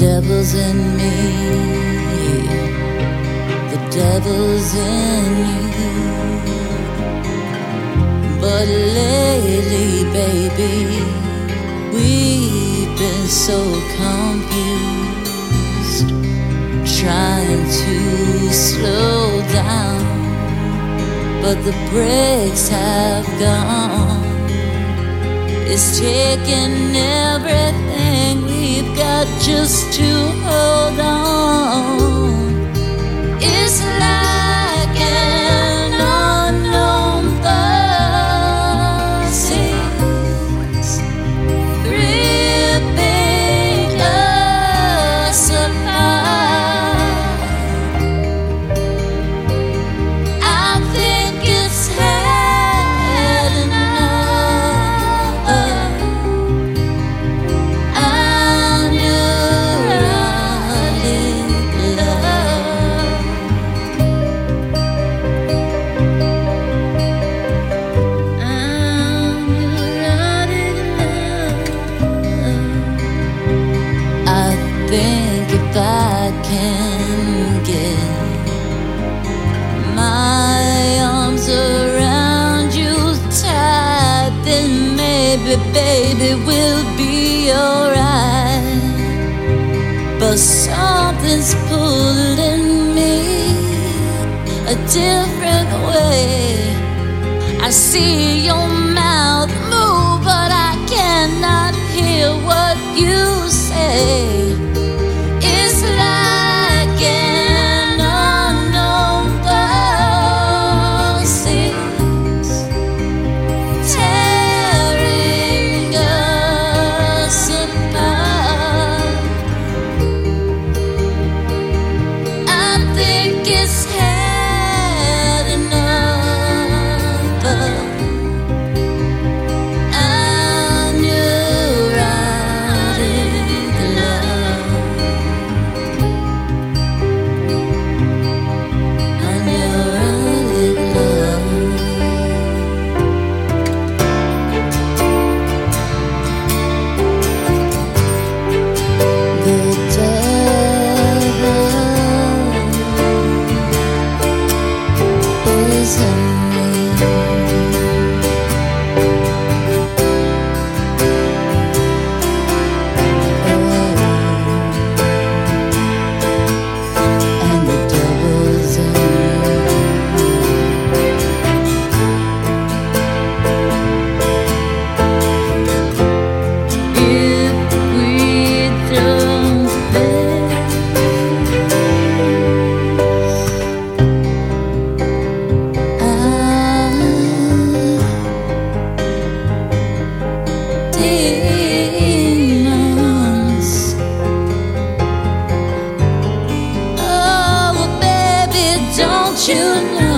devil's in me. The devil's in you. But lately, baby, we've been so confused. Trying to slow down, but the brakes have gone. It's taking everything just to hold think if I can get my arms around you tight, then maybe, baby, we'll be alright. But something's pulling me a different way. I see your you know